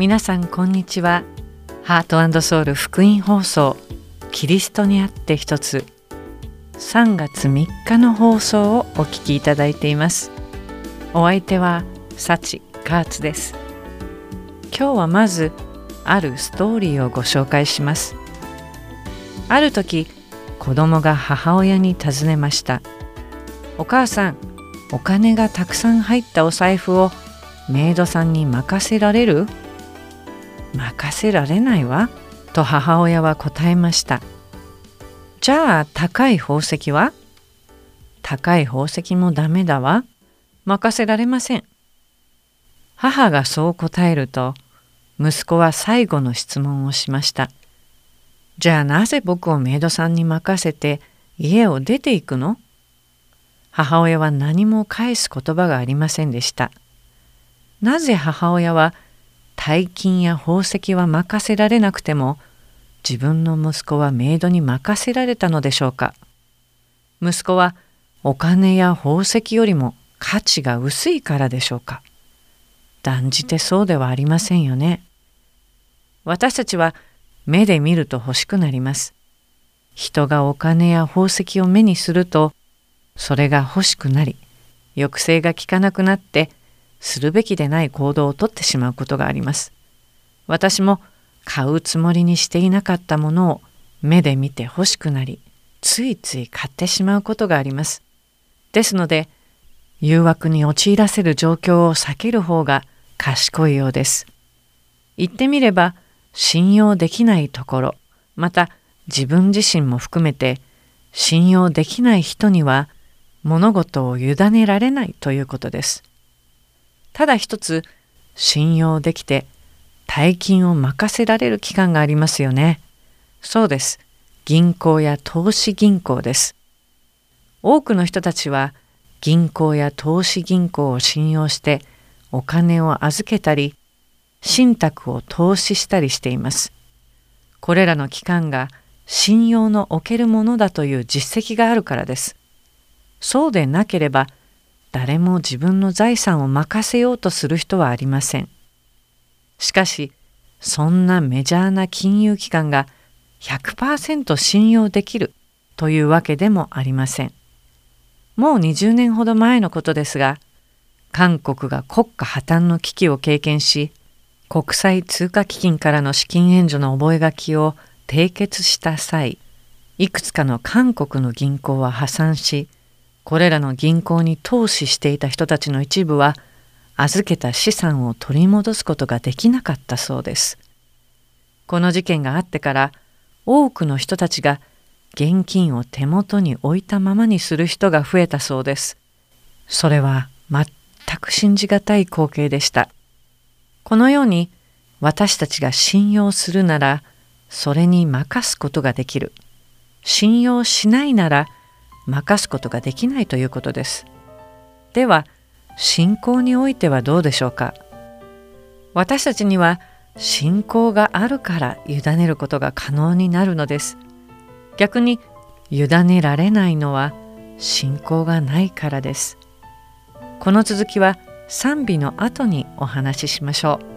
皆さんこんにちは。ハートソウル福音放送キリストにあって一つ。3月3日の放送をお聞きいただいています。お相手はサチカーツです。今日はまずあるストーリーをご紹介します。ある時子供が母親に尋ねました。お母さんお金がたくさん入ったお財布をメイドさんに任せられる？任せられないわと母親は答えました。じゃあ高い宝石は？高い宝石もダメだわ任せられません。母がそう答えると息子は最後の質問をしました。じゃあなぜ僕をメイドさんに任せて家を出ていくの？母親は何も返す言葉がありませんでした。なぜ母親は大金や宝石は任せられなくても自分の息子はメイドに任せられたのでしょうか。息子はお金や宝石よりも価値が薄いからでしょうか。断じてそうではありませんよね。私たちは目で見ると欲しくなります。人がお金や宝石を目にするとそれが欲しくなり抑制が効かなくなってするべきでない行動をとってしまうことがあります。私も買うつもりにしていなかったものを目で見て欲しくなり、ついつい買ってしまうことがあります。ですので、誘惑に陥らせる状況を避ける方が賢いようです。言ってみれば、信用できないところ、また自分自身も含めて信用できない人には物事を委ねられないということです。ただ一つ信用できて大金を任せられる機関がありますよね。そうです。銀行や投資銀行です。多くの人たちは銀行や投資銀行を信用してお金を預けたり信託を投資したりしています。これらの機関が信用のおけるものだという実績があるからです。そうでなければ誰も自分の財産を任せようとする人はありません。しかし、そんなメジャーな金融機関が100%信用できるというわけでもありません。もう20年ほど前のことですが、韓国が国家破綻の危機を経験し、国際通貨基金からの資金援助の覚書を締結した際、いくつかの韓国の銀行は破産し、これらの銀行に投資していた人たちの一部は預けた資産を取り戻すことができなかったそうです。この事件があってから多くの人たちが現金を手元に置いたままにする人が増えたそうです。それは全く信じがたい光景でした。このように私たちが信用するならそれに任すことができる。信用しないなら任すことができないということです。では信仰においてはどうでしょうか？私たちには信仰があるから委ねることが可能になるのです。逆に委ねられないのは信仰がないからです。この続きは賛美の後にお話ししましょう。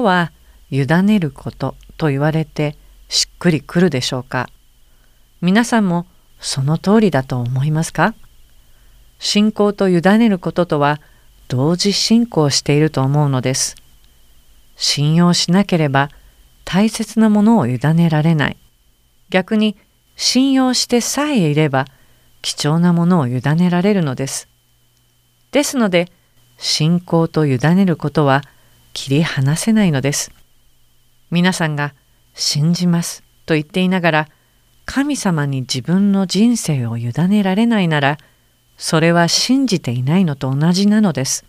とは委ねることと言われてしっくりくるでしょうか皆さんもその通りだと思いますか？信仰と委ねることとは同時信仰していると思うのです。信用しなければ大切なものを委ねられない。逆に信用してさえいれば貴重なものを委ねられるのです。ですので信仰と委ねることは切り離せないのです。皆さんが信じますと言っていながら神様に自分の人生を委ねられないならそれは信じていないのと同じなのです。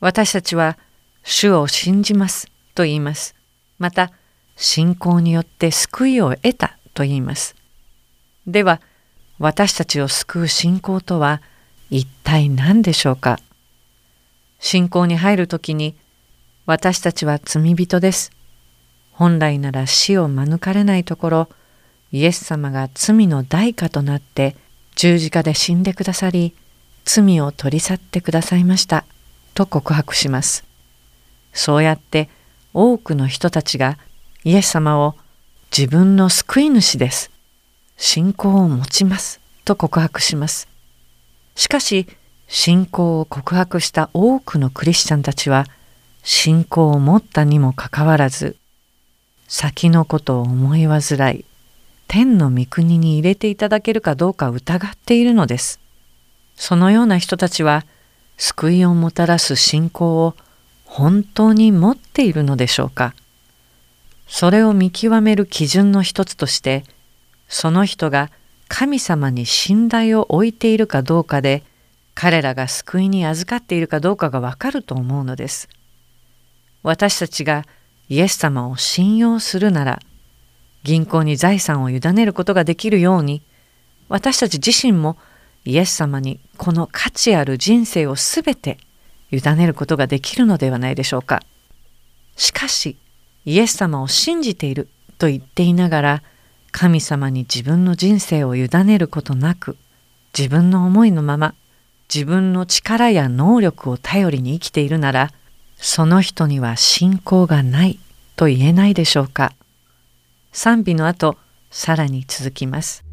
私たちは主を信じますと言います。また信仰によって救いを得たと言います。では私たちを救う信仰とは一体何でしょうか信仰に入るときに私たちは罪人です。本来なら死を免れないところ、イエス様が罪の代価となって十字架で死んでくださり、罪を取り去ってくださいました。と告白します。そうやって多くの人たちがイエス様を自分の救い主です。信仰を持ちます。と告白します。しかし、信仰を告白した多くのクリスチャンたちは、信仰を持ったにもかかわらず先のことを思い煩い天の御国に入れていただけるかどうか疑っているのです。そのような人たちは救いをもたらす信仰を本当に持っているのでしょうかそれを見極める基準の一つとしてその人が神様に信頼を置いているかどうかで彼らが救いに預かっているかどうかがわかると思うのです。私たちがイエス様を信用するなら銀行に財産を委ねることができるように私たち自身もイエス様にこの価値ある人生をすべて委ねることができるのではないでしょうか。しかしイエス様を信じていると言っていながら神様に自分の人生を委ねることなく自分の思いのまま自分の力や能力を頼りに生きているならその人には信仰がないと言えないでしょうか賛美の後さらに続きます。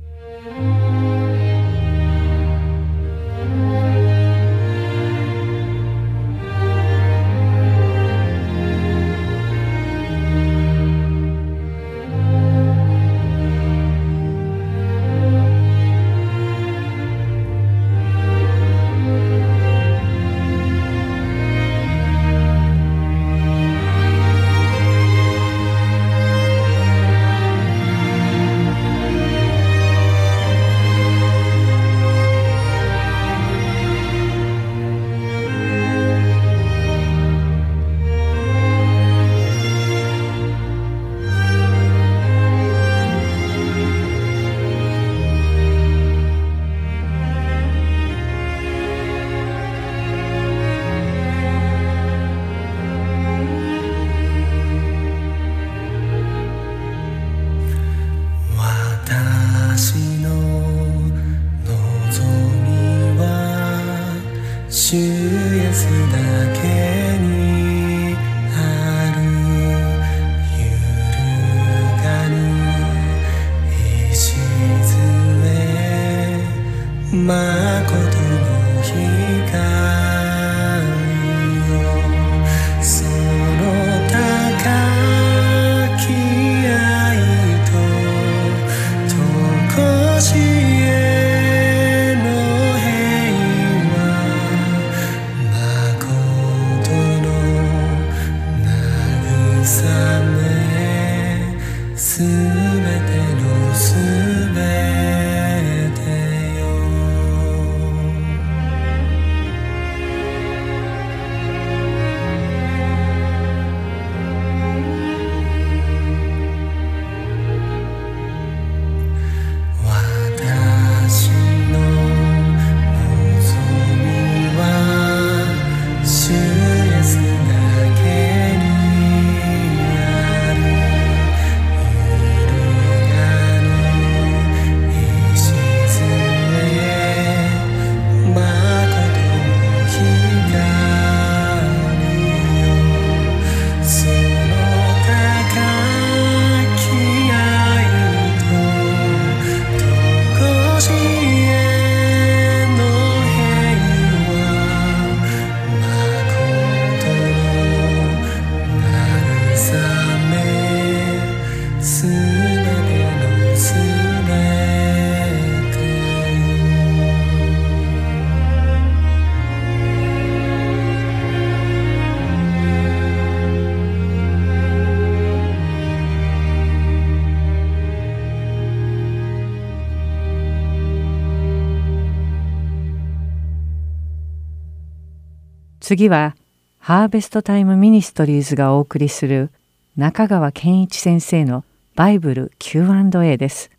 次はハーベストタイムミニストリーズがお送りする中川健一先生のバイブル Q&A です。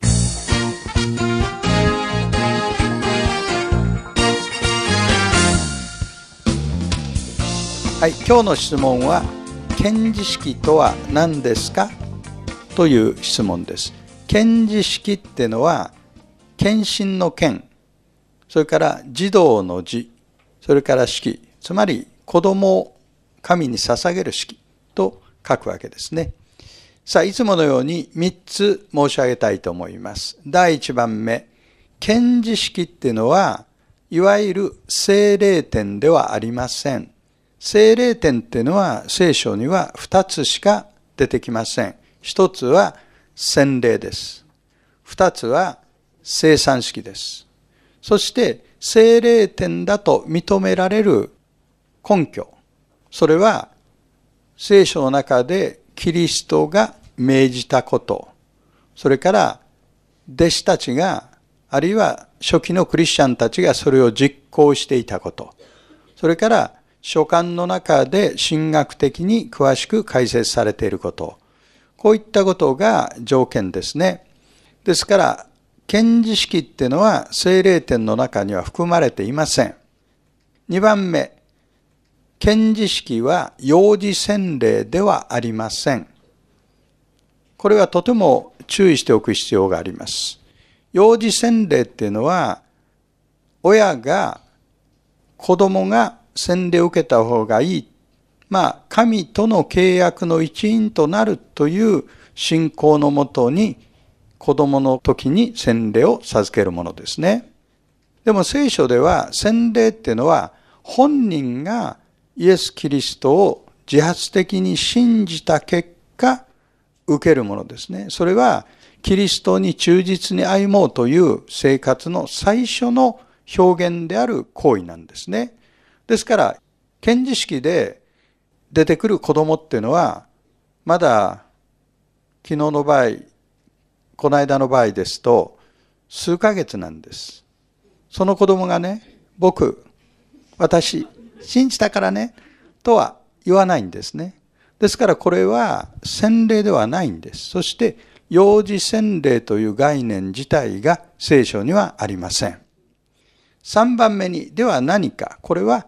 はい、今日の質問は献児式とは何ですか？という質問です。献児式ってのは献身の献、それから児童の字、それから式、つまり子供を神に捧げる式と書くわけですね。さあ、いつものように3つ申し上げたいと思います。第1番目、検事式っていうのは、いわゆる精霊点ではありません。精霊点っていうのは聖書には2つしか出てきません。1つは洗礼です。2つは生産式です。そして精霊点だと認められる根拠。それは聖書の中でキリストが命じたこと。それから弟子たちが、あるいは初期のクリスチャンたちがそれを実行していたこと。それから書簡の中で神学的に詳しく解説されていること。こういったことが条件ですね。ですから、検事式っていうのは精霊典の中には含まれていません。2番目、検事式は幼児洗礼ではありません。これはとても注意しておく必要があります。幼児洗礼っていうのは、親が子供が洗礼を受けた方がいい。まあ、神との契約の一員となるという信仰のもとに、子供の時に洗礼を授けるものですね。でも聖書では洗礼っていうのは本人がイエス・キリストを自発的に信じた結果、受けるものですね。それは、キリストに忠実に歩もうという生活の最初の表現である行為なんですね。ですから、検事式で出てくる子供っていうのは、まだ昨日の場合、この間の場合ですと、数ヶ月なんです。その子供がね、僕、私、信じたからね、とは言わないんですね。ですからこれは洗礼ではないんです。そして幼児洗礼という概念自体が聖書にはありません。3番目に、では何か。これは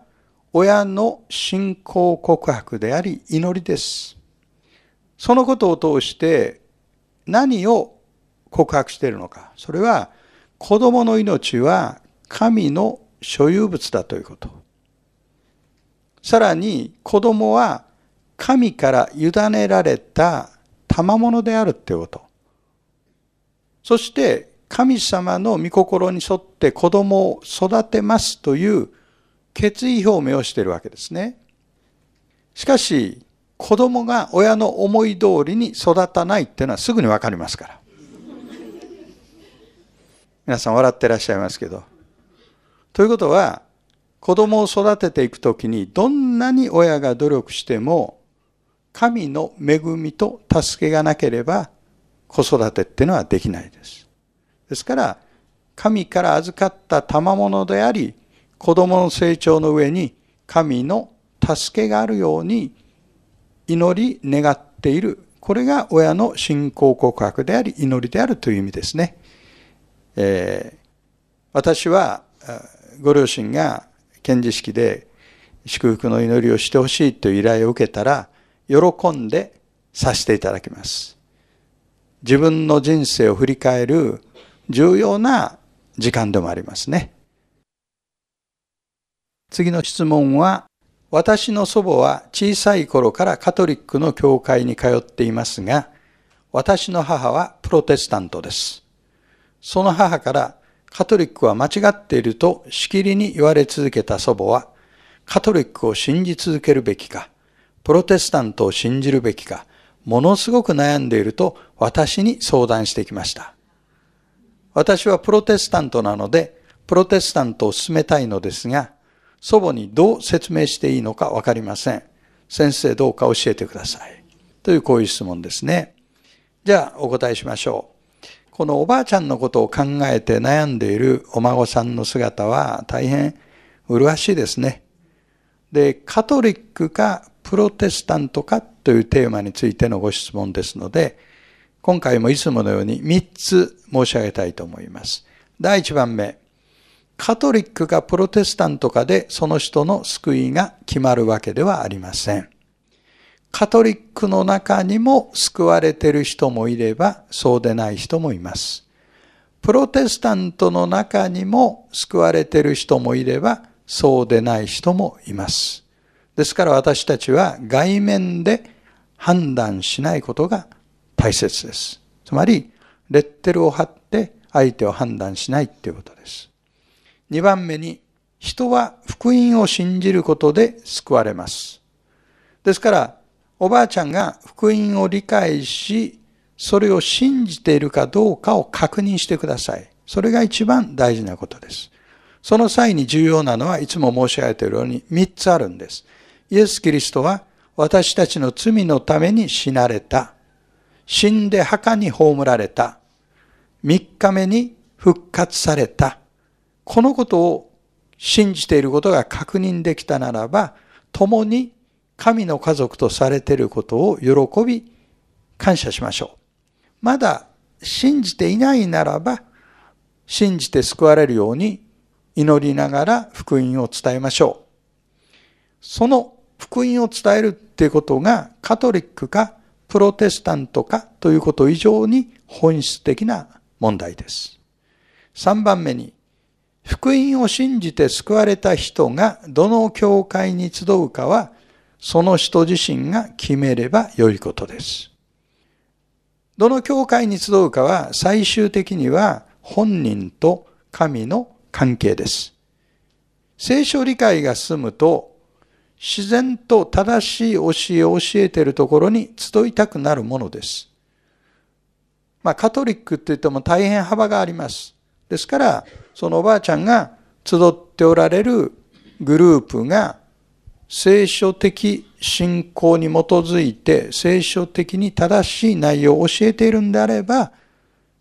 親の信仰告白であり祈りです。そのことを通して何を告白しているのか。それは子供の命は神の所有物だということ。さらに子供は神から委ねられた賜物であるということ。そして神様の御心に沿って子供を育てますという決意表明をしているわけですね。しかし、子供が親の思い通りに育たないっていうのはすぐにわかりますから。皆さん笑ってらっしゃいますけど。ということは、子供を育てていくときにどんなに親が努力しても神の恵みと助けがなければ子育てっていうのはできないです。ですから、神から預かった賜物であり、子供の成長の上に神の助けがあるように祈り願っている。これが親の信仰告白であり、祈りであるという意味ですね。えー、私は、ご両親が献辞式で祝福の祈りをしてほしいという依頼を受けたら、喜んでさせていただきます。自分の人生を振り返る重要な時間でもありますね。次の質問は、私の祖母は小さい頃からカトリックの教会に通っていますが、私の母はプロテスタントです。その母からカトリックは間違っているとしきりに言われ続けた祖母は、カトリックを信じ続けるべきか、プロテスタントを信じるべきか、ものすごく悩んでいると私に相談してきました。私はプロテスタントなので、プロテスタントを進めたいのですが、祖母にどう説明していいのかわかりません。先生どうか教えてください。というこういう質問ですね。じゃあお答えしましょう。このおばあちゃんのことを考えて悩んでいるお孫さんの姿は大変麗しいですね。で、カトリックかプロテスタントかというテーマについてのご質問ですので、今回もいつものように3つ申し上げたいと思います。第1番目、カトリックかプロテスタントかでその人の救いが決まるわけではありません。カトリックの中にも救われている人もいれば、そうでない人もいます。プロテスタントの中にも救われている人もいれば、そうでない人もいます。ですから私たちは外面で判断しないことが大切です。つまり、レッテルを貼って相手を判断しないっていうことです。2番目に、人は福音を信じることで救われます。ですから、おばあちゃんが福音を理解し、それを信じているかどうかを確認してください。それが一番大事なことです。その際に重要なのはいつも申し上げているように3つあるんです。イエス・キリストは私たちの罪のために死なれた。死んで墓に葬られた。三日目に復活された。このことを信じていることが確認できたならば、共に神の家族とされていることを喜び、感謝しましょう。まだ信じていないならば、信じて救われるように祈りながら福音を伝えましょう。その福音を伝えるっていうことがカトリックかプロテスタントかということ以上に本質的な問題です。3番目に、福音を信じて救われた人がどの教会に集うかは、その人自身が決めれば良いことです。どの教会に集うかは最終的には本人と神の関係です。聖書理解が進むと自然と正しい教えを教えているところに集いたくなるものです。まあ、カトリックって言っても大変幅があります。ですから、そのおばあちゃんが集っておられるグループが聖書的信仰に基づいて聖書的に正しい内容を教えているんであれば、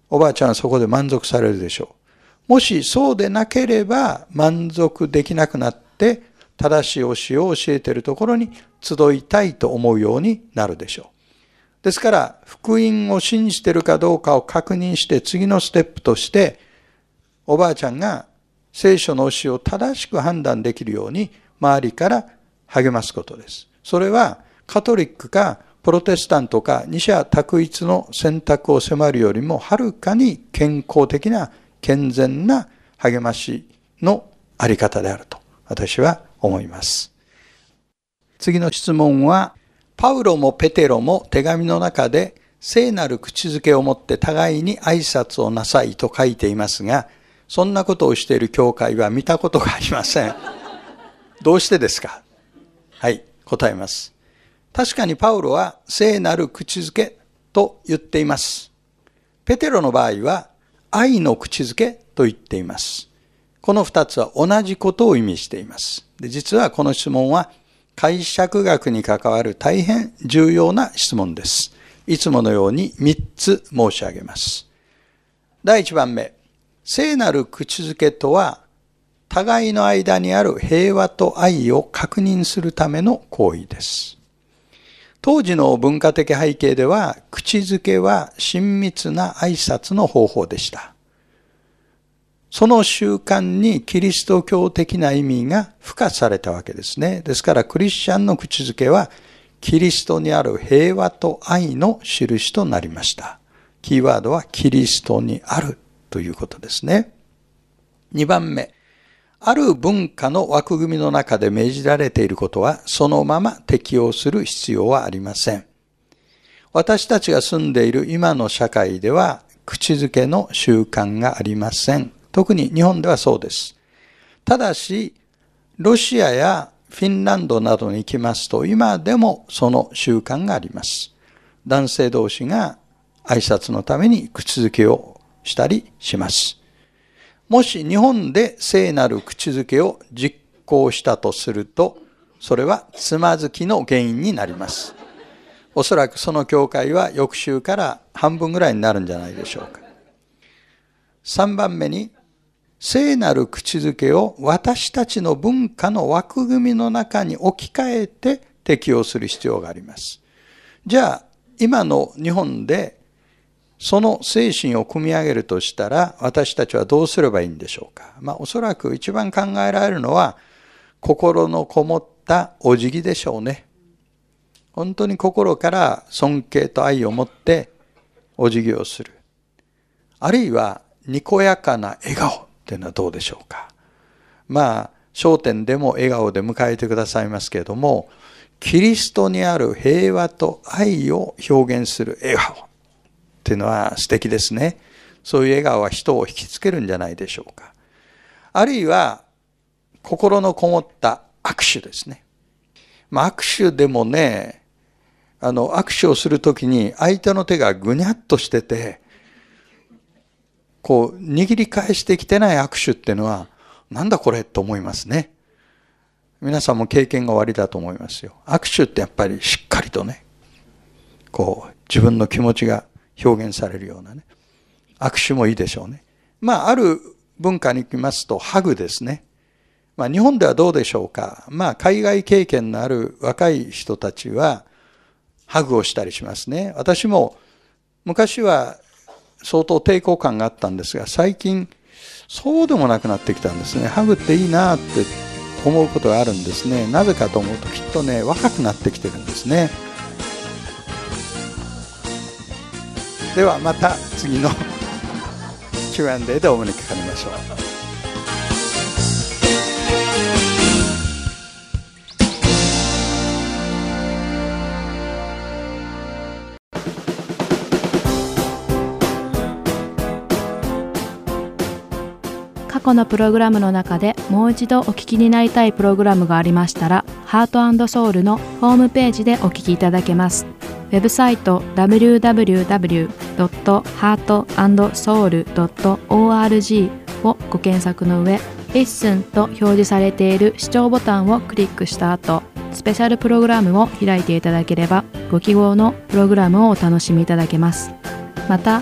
おばあちゃんはそこで満足されるでしょう。もしそうでなければ満足できなくなって正しい教えを教えているところに集いたいと思うようになるでしょう。ですから、福音を信じているかどうかを確認して次のステップとして、おばあちゃんが聖書の教えを正しく判断できるように周りから励ますことです。それはカトリックかプロテスタントか二者択一の選択を迫るよりもはるかに健康的な健全な励ましのあり方であると私は思います。次の質問は、パウロもペテロも手紙の中で聖なる口づけを持って互いに挨拶をなさいと書いていますが、そんなことをしている教会は見たことがありません。どうしてですか？はい、答えます。確かにパウロは聖なる口づけと言っています。ペテロの場合は愛の口づけと言っています。この二つは同じことを意味しています。で実はこの質問は解釈学に関わる大変重要な質問です。いつものように3つ申し上げます。第1番目、聖なる口づけとは、互いの間にある平和と愛を確認するための行為です。当時の文化的背景では、口づけは親密な挨拶の方法でした。その習慣にキリスト教的な意味が付加されたわけですね。ですからクリスチャンの口づけはキリストにある平和と愛の印となりました。キーワードはキリストにあるということですね。2番目。ある文化の枠組みの中で命じられていることはそのまま適用する必要はありません。私たちが住んでいる今の社会では口づけの習慣がありません。特に日本ではそうです。ただし、ロシアやフィンランドなどに行きますと、今でもその習慣があります。男性同士が挨拶のために口づけをしたりします。もし日本で聖なる口づけを実行したとすると、それはつまずきの原因になります。おそらくその教会は翌週から半分ぐらいになるんじゃないでしょうか。3番目に、聖なる口づけを私たちの文化の枠組みの中に置き換えて適用する必要があります。じゃあ、今の日本でその精神を組み上げるとしたら私たちはどうすればいいんでしょうか。まあおそらく一番考えられるのは心のこもったお辞儀でしょうね。本当に心から尊敬と愛を持ってお辞儀をする。あるいはにこやかな笑顔っていうのはどうでしょうか。まあ、焦点でも笑顔で迎えてくださいますけれども、キリストにある平和と愛を表現する笑顔っていうのは素敵ですね。そういう笑顔は人を引きつけるんじゃないでしょうか。あるいは、心のこもった握手ですね。まあ、握手でもね、あの、握手をするときに相手の手がぐにゃっとしてて、こう、握り返してきてない握手っていうのは、なんだこれと思いますね。皆さんも経験がおありだと思いますよ。握手ってやっぱりしっかりとね、こう、自分の気持ちが表現されるようなね。握手もいいでしょうね。まあ、ある文化に行きますと、ハグですね。まあ、日本ではどうでしょうか。まあ、海外経験のある若い人たちは、ハグをしたりしますね。私も、昔は相当抵抗感があったんですが、最近、そうでもなくなってきたんですね。ハグっていいなって思うことがあるんですね。なぜかと思うと、きっとね、若くなってきてるんですね。ではまた次の Q&A でお目にかかりましょう。過去のプログラムの中でもう一度お聞きになりたいプログラムがありましたら、ハートソウルのホームページでお聞きいただけます。ウェブサイト www.heartandsoul.org をご検索の上、Listen と表示されている視聴ボタンをクリックした後、スペシャルプログラムを開いていただければ、ご記号のプログラムをお楽しみいただけます。また、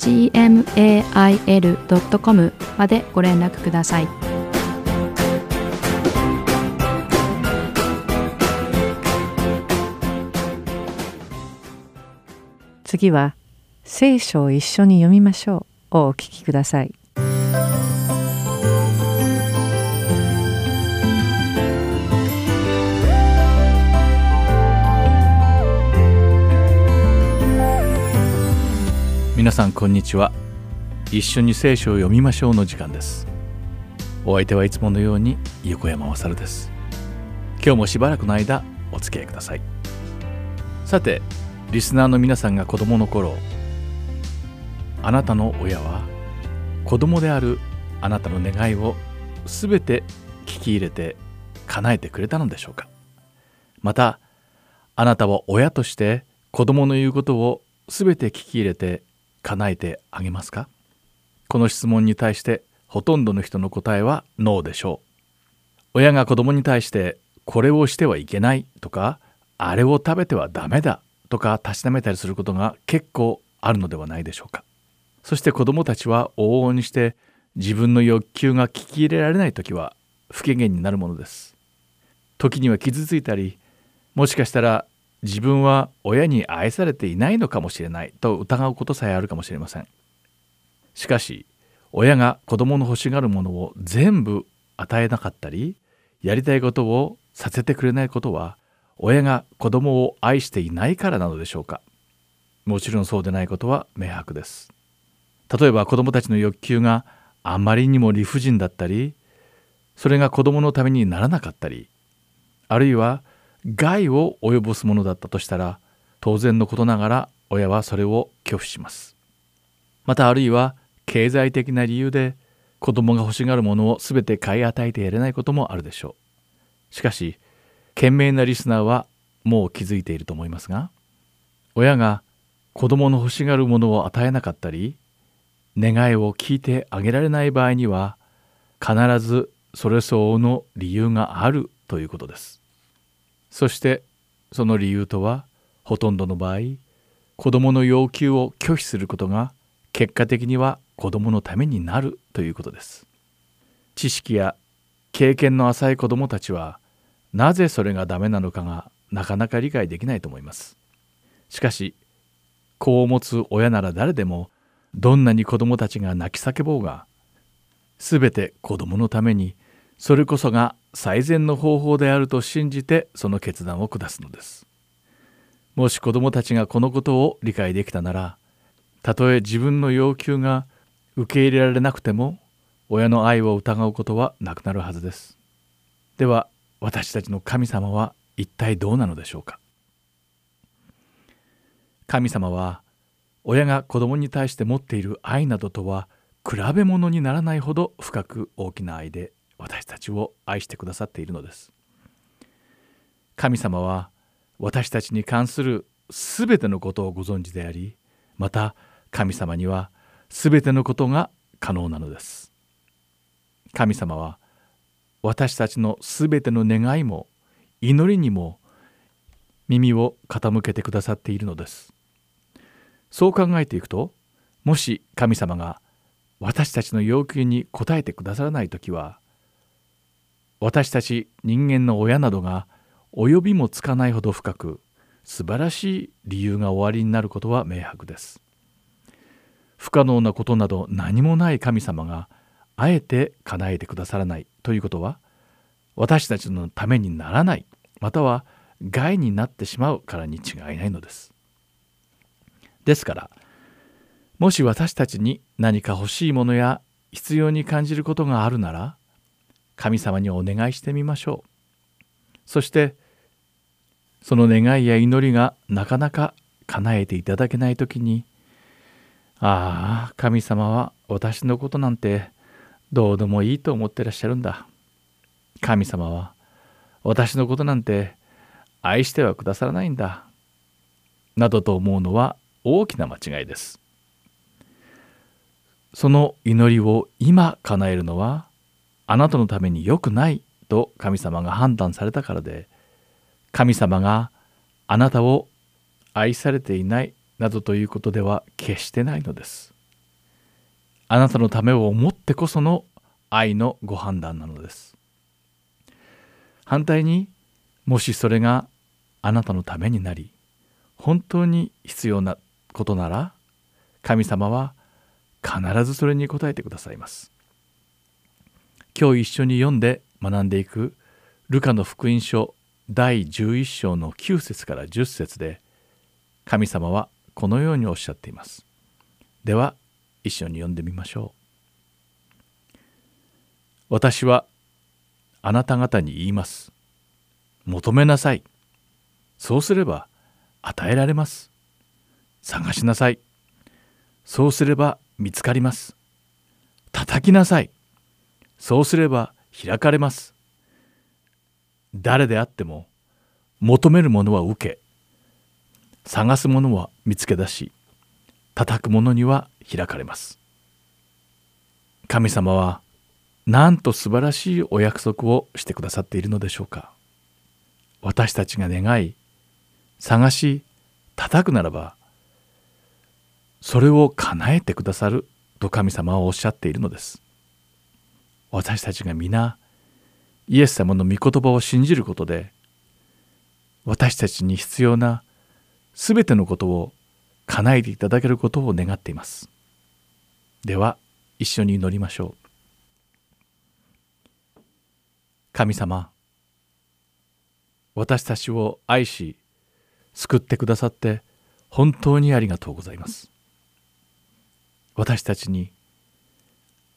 gmail.com までご連絡ください。次は聖書を一緒に読みましょうをお聞きください。皆さんこんにちは。一緒に聖書を読みましょうの時間です。お相手はいつものように横山勝です。今日もしばらくの間お付き合いください。さてリスナーの皆さんが子供の頃あなたの親は子供であるあなたの願いをすべて聞き入れて叶えてくれたのでしょうか。またあなたは親として子供の言うことをすべて聞き入れて叶えてあげますか？この質問に対してほとんどの人の答えはノーでしょう。親が子供に対してこれをしてはいけないとかあれを食べてはダメだとかたしなめたりすることが結構あるのではないでしょうか。そして子供たちは往々にして自分の欲求が聞き入れられない時は不機嫌になるものです。時には傷ついたりもしかしたら自分は親に愛されていないのかもしれないと疑うことさえあるかもしれません。しかし親が子供の欲しがるものを全部与えなかったりやりたいことをさせてくれないことは親が子供を愛していないからなのでしょうか。もちろんそうでないことは明白です。例えば子供たちの欲求があまりにも理不尽だったりそれが子供のためにならなかったりあるいは害を及ぼすものだったとしたら当然のことながら親はそれを拒否します。またあるいは経済的な理由で子供が欲しがるものを全て買い与えてやれないこともあるでしょう。しかし賢明なリスナーはもう気づいていると思いますが親が子供の欲しがるものを与えなかったり願いを聞いてあげられない場合には必ずそれ相応の理由があるということです。そしてその理由とはほとんどの場合子どもの要求を拒否することが結果的には子どものためになるということです。知識や経験の浅い子どもたちはなぜそれがダメなのかがなかなか理解できないと思います。しかし子を持つ親なら誰でもどんなに子どもたちが泣き叫ぼうが全て子どものためにそれこそが最善の方法であると信じてその決断を下すのです。もし子どもたちがこのことを理解できたならたとえ自分の要求が受け入れられなくても親の愛を疑うことはなくなるはずです。では私たちの神様は一体どうなのでしょうか神様は親が子供に対して持っている愛などとは比べ物にならないほど深く大きな愛で私たちを愛してくださっているのです。神様は私たちに関するすべてのことをご存知でありまた神様にはすべてのことが可能なのです。神様は私たちのすべての願いも祈りにも耳を傾けてくださっているのです。そう考えていくともし神様が私たちの要求に応えてくださらない時は私たち人間の親などが及びもつかないほど深く素晴らしい理由が終わりになることは明白です。不可能なことなど何もない神様があえて叶えてくださらないということは私たちのためにならないまたは害になってしまうからに違いないのです。ですからもし私たちに何か欲しいものや必要に感じることがあるなら神様にお願いしてみましょう。そしてその願いや祈りがなかなか叶えていただけない時にああ神様は私のことなんてどうでもいいと思ってらっしゃるんだ。神様は私のことなんて愛してはくださらないんだ。などと思うのは大きな間違いです。その祈りを今叶えるのはあなたのために良くないと神様が判断されたからで神様があなたを愛されていないなどということでは決してないのです。あなたのためを思ってこその愛のご判断なのです。反対にもしそれがあなたのためになり本当に必要なことなら神様は必ずそれに応えてくださいます。今日一緒に読んで学んでいくルカの福音書第11章の9節から10節で神様はこのようにおっしゃっています。では一緒に読んでみましょう。私はあなた方に言います。求めなさい。そうすれば与えられます。探しなさい。そうすれば見つかります。叩きなさい。そうすれば開かれます。誰であっても求めるものは受け探すものは見つけ出し叩く者には開かれます。神様はなんと素晴らしいお約束をしてくださっているのでしょうか。私たちが願い探し叩くならばそれを叶えてくださると神様はおっしゃっているのです。私たちが皆イエス様の御言葉を信じることで私たちに必要なすべてのことを叶えていただけることを願っています。では一緒に祈りましょう。神様私たちを愛し救ってくださって本当にありがとうございます。私たちに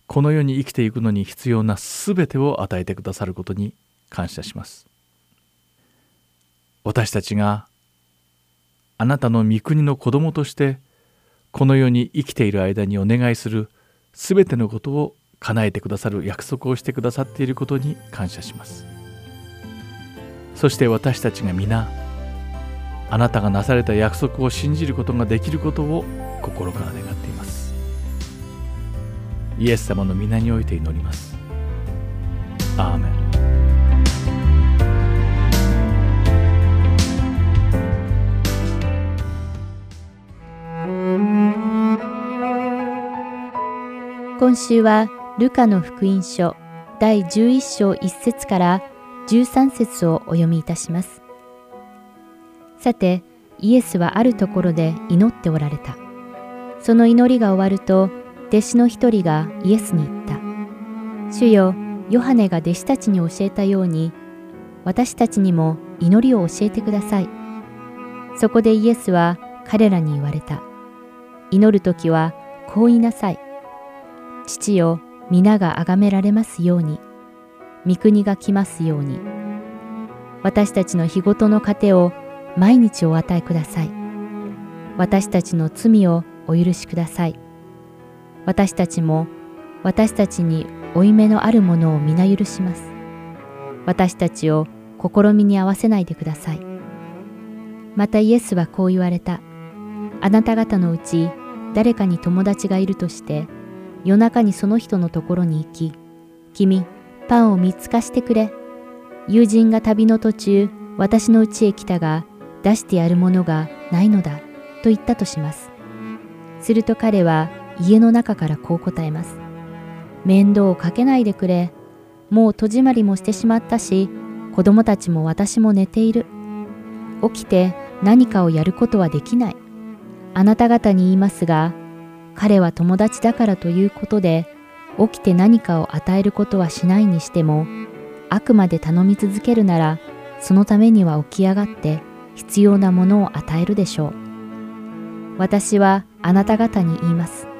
この世に生きていくのに必要なすべてを与えてくださることに感謝します。私たちがあなたの御国の子供としてこの世に生きている間にお願いするすべてのことを叶えてくださる約束をしてくださっていることに感謝します。そして私たちが皆あなたがなされた約束を信じることができることを心から願っています。イエス様の皆において祈ります。アーメン今週はルカの福音書第11章1節から13節をお読みいたします。さて、イエスはあるところで祈っておられた。その祈りが終わると、弟子の一人がイエスに言った。主よ、ヨハネが弟子たちに教えたように、私たちにも祈りを教えてください。そこでイエスは彼らに言われた。祈るときはこう言いなさい。父よ、皆が崇められますように、御国が来ますように。私たちの日ごとの糧を毎日お与えください。私たちの罪をお許しください。私たちも私たちに負い目のあるものを皆許します。私たちを試みに合わせないでください。またイエスはこう言われた。あなた方のうち誰かに友達がいるとして夜中にその人のところに行き、君、パンを3つ貸してくれ。友人が旅の途中、私の家へ来たが、出してやるものがないのだ、と言ったとします。すると彼は、家の中からこう答えます。面倒をかけないでくれ。もう戸締まりもしてしまったし、子供たちも私も寝ている。起きて何かをやることはできない。あなた方に言いますが、彼は友達だからということで、起きて何かを与えることはしないにしても、あくまで頼み続けるなら、そのためには起き上がって必要なものを与えるでしょう。私はあなた方に言います。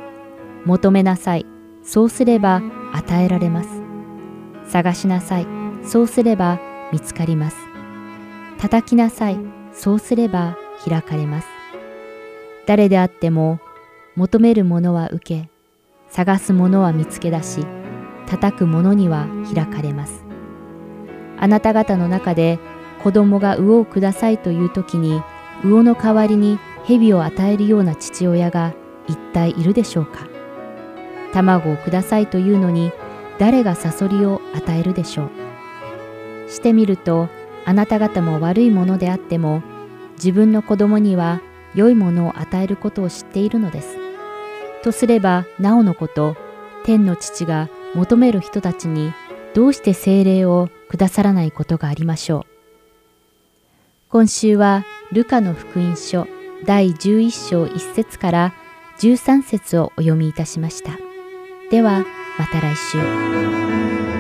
求めなさい。そうすれば与えられます。探しなさい。そうすれば見つかります。叩きなさい。そうすれば開かれます。誰であっても求めるものは受け、探すものは見つけ出し、叩く者には開かれます。あなた方の中で子供が魚をくださいという時に、魚の代わりに蛇を与えるような父親が一体いるでしょうか？卵をくださいというのに誰がサソリを与えるでしょうしてみるとあなた方も悪いものであっても自分の子供には良いものを与えることを知っているのです。とすればなおのこと天の父が求める人たちにどうして精霊をくださらないことがありましょう。今週はルカの福音書第11章1節から13節をお読みいたしました。ではまた来週。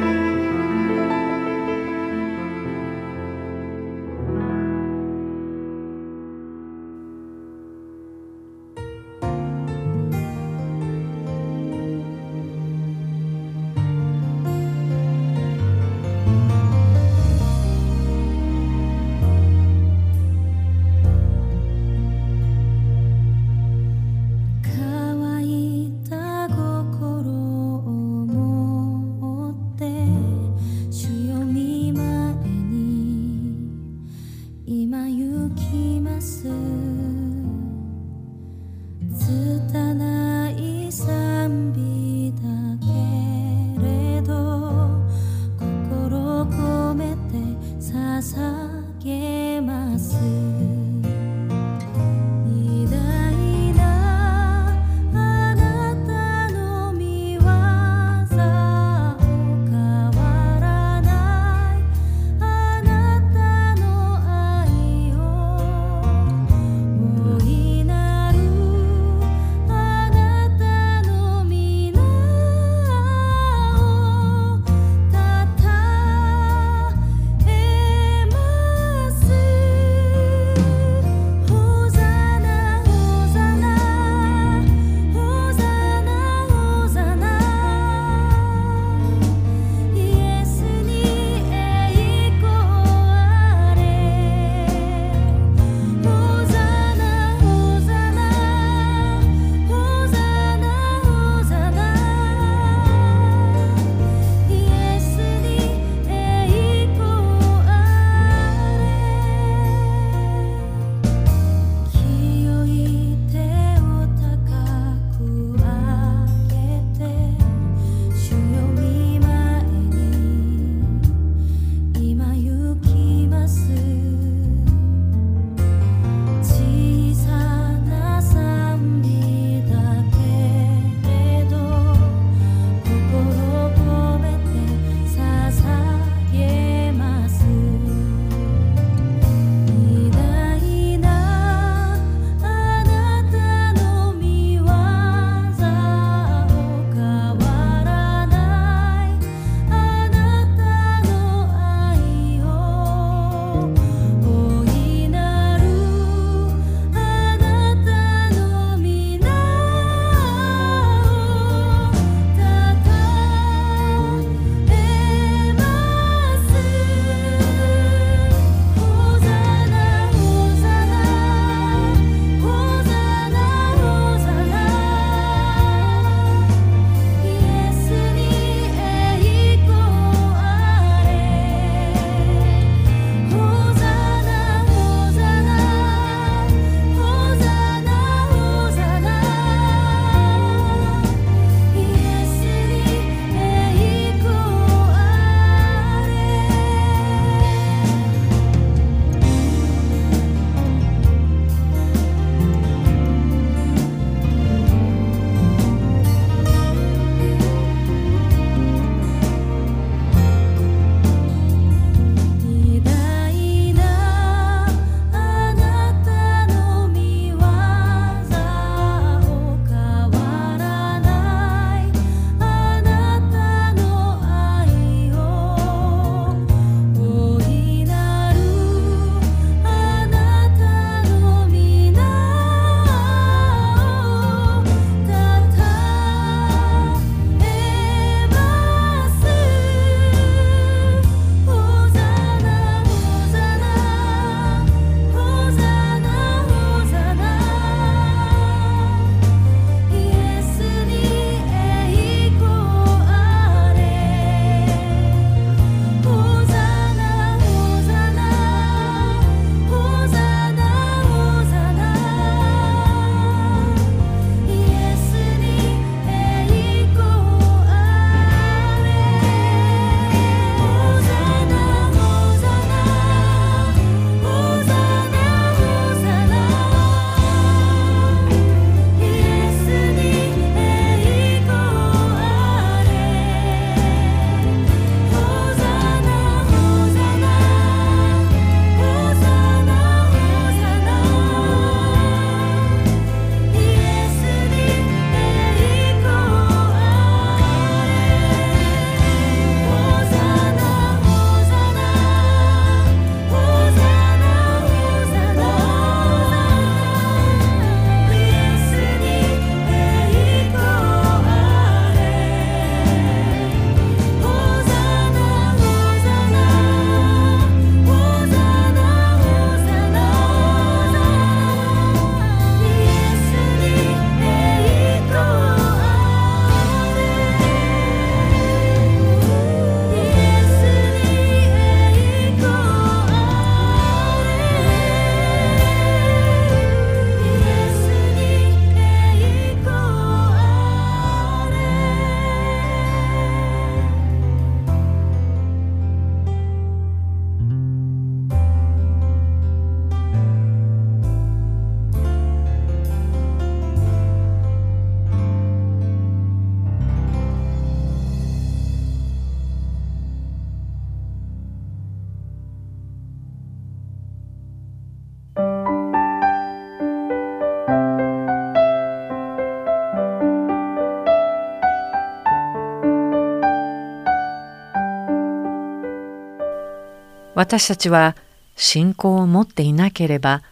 私たちは信仰を持っていなければ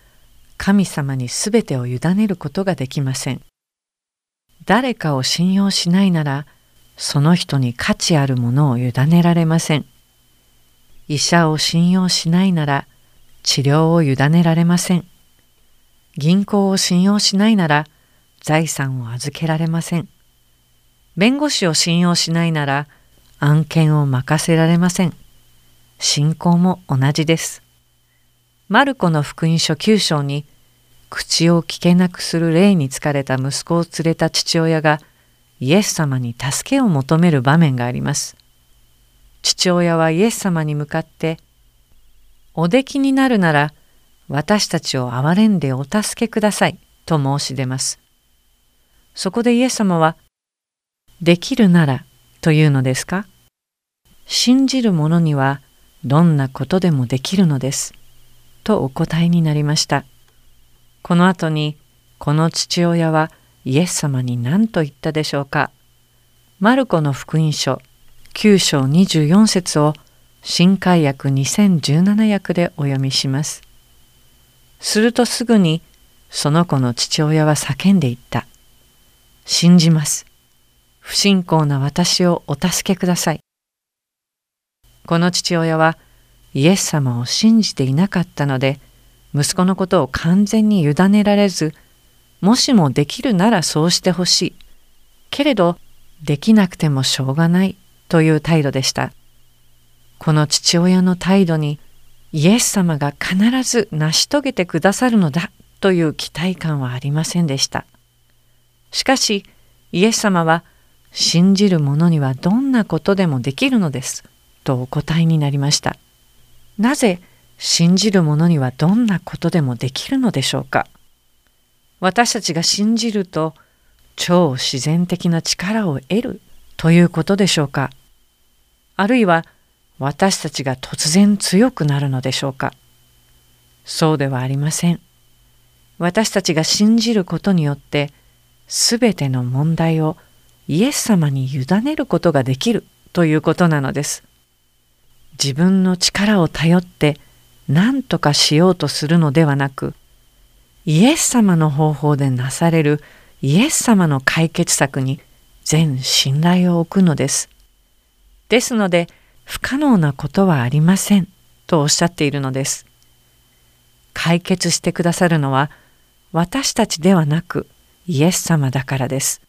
神様に全てを委ねることができません。誰かを信用しないならその人に価値あるものを委ねられません。医者を信用しないなら治療を委ねられません。銀行を信用しないなら財産を預けられません。弁護士を信用しないなら案件を任せられません。信仰も同じです。マルコの福音書9章に口を聞けなくする霊に疲れた息子を連れた父親がイエス様に助けを求める場面があります。父親はイエス様に向かって、おできになるなら私たちを憐れんでお助けくださいと申し出ます。そこでイエス様は、できるならというのですか？信じる者にはどんなことでもできるのです。とお答えになりました。この後に、この父親はイエス様に何と言ったでしょうか。マルコの福音書9章24節を新海訳2017訳でお読みします。するとすぐにその子の父親は叫んでいった。信じます。不信仰な私をお助けください。この父親はイエス様を信じていなかったので、息子のことを完全に委ねられず、もしもできるならそうしてほしい。けれど、できなくてもしょうがないという態度でした。この父親の態度に、イエス様が必ず成し遂げてくださるのだという期待感はありませんでした。しかし、イエス様は、信じる者にはどんなことでもできるのです、とお答えになりました。なぜ信じる者にはどんなことでもできるのでしょうか？私たちが信じると超自然的な力を得るということでしょうか？あるいは私たちが突然強くなるのでしょうか？そうではありません。私たちが信じることによってすべての問題をイエス様に委ねることができるということなのです。自分の力を頼って何とかしようとするのではなくイエス様の方法でなされるイエス様の解決策に全信頼を置くのです。ですので不可能なことはありませんとおっしゃっているのです。解決してくださるのは私たちではなくイエス様だからです。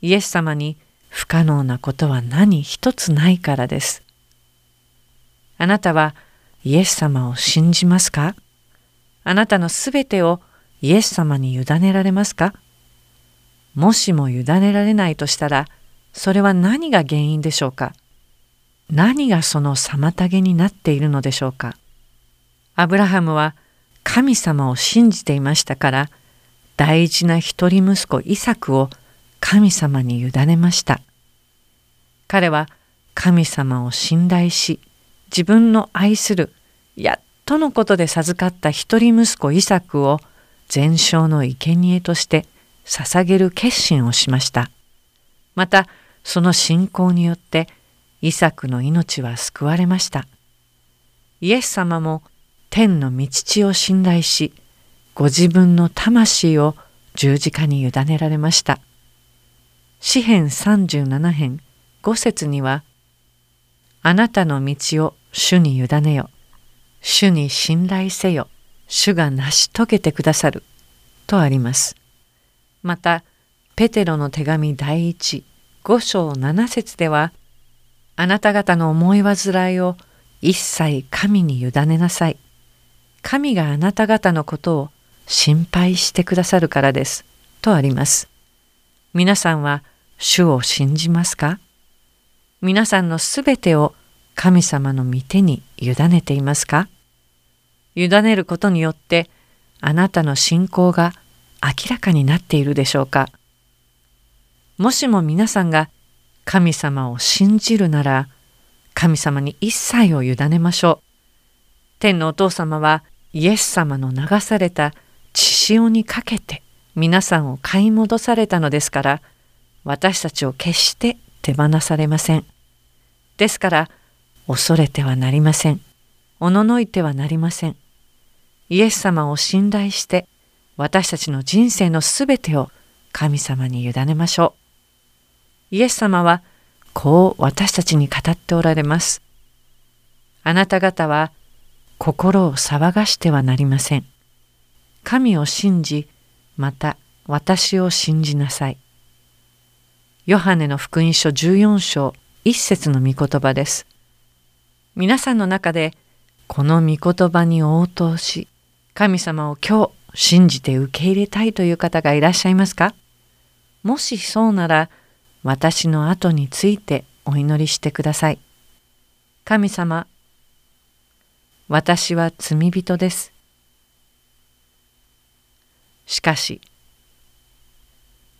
イエス様に不可能なことは何一つないからです。あなたはイエス様を信じますか？あなたのすべてをイエス様に委ねられますか？もしも委ねられないとしたら、それは何が原因でしょうか？何がその妨げになっているのでしょうか？アブラハムは神様を信じていましたから、大事な一人息子イサクを神様に委ねました。彼は神様を信頼し、自分の愛するやっとのことで授かった一人息子イサクを全焼の生贄として捧げる決心をしました。またその信仰によってイサクの命は救われました。イエス様も天の御父を信頼しご自分の魂を十字架に委ねられました。詩編37編5節にはあなたの道を主に委ねよ。主に信頼せよ。主が成し遂げてくださる。とあります。また、ペテロの手紙第一五章七節では、あなた方の思い煩いを一切神に委ねなさい。神があなた方のことを心配してくださるからです。とあります。皆さんは主を信じますか？皆さんのすべてを神様の御手に委ねていますか？委ねることによってあなたの信仰が明らかになっているでしょうか？もしも皆さんが神様を信じるなら神様に一切を委ねましょう。天のお父様はイエス様の流された血潮にかけて皆さんを買い戻されたのですから私たちを決して手放されません。ですから恐れてはなりません。おののいてはなりません。イエス様を信頼して私たちの人生のすべてを神様に委ねましょう。イエス様はこう私たちに語っておられます。あなた方は心を騒がしてはなりません。神を信じ、また私を信じなさい。ヨハネの福音書14章1節の御言葉です。皆さんの中でこの御言葉に応答し、神様を今日信じて受け入れたいという方がいらっしゃいますか？もしそうなら、私の後についてお祈りしてください。神様、私は罪人です。しかし、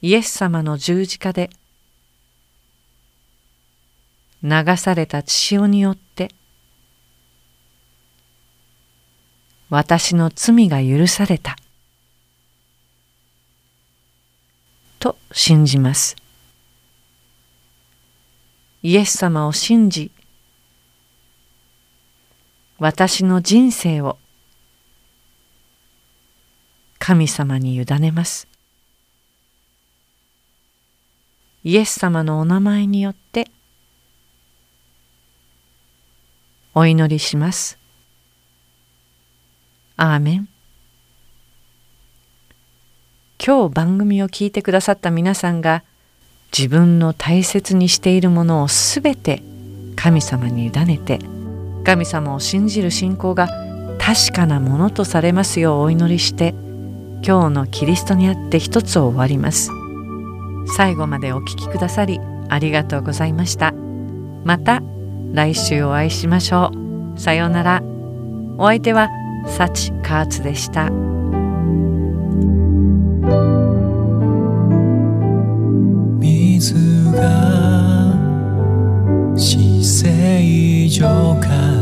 イエス様の十字架で流された血潮によって私の罪が許されたと信じます。イエス様を信じ私の人生を神様に委ねます。イエス様のお名前によってお祈りします。アーメン。今日番組を聞いてくださった皆さんが自分の大切にしているものをすべて神様に委ねて神様を信じる信仰が確かなものとされますようお祈りして今日のキリストにあって一つを終わります。最後までお聴きくださりありがとうございました。また来週お会いしましょう。さようなら。お相手は幸カーツでした。水が姿勢上から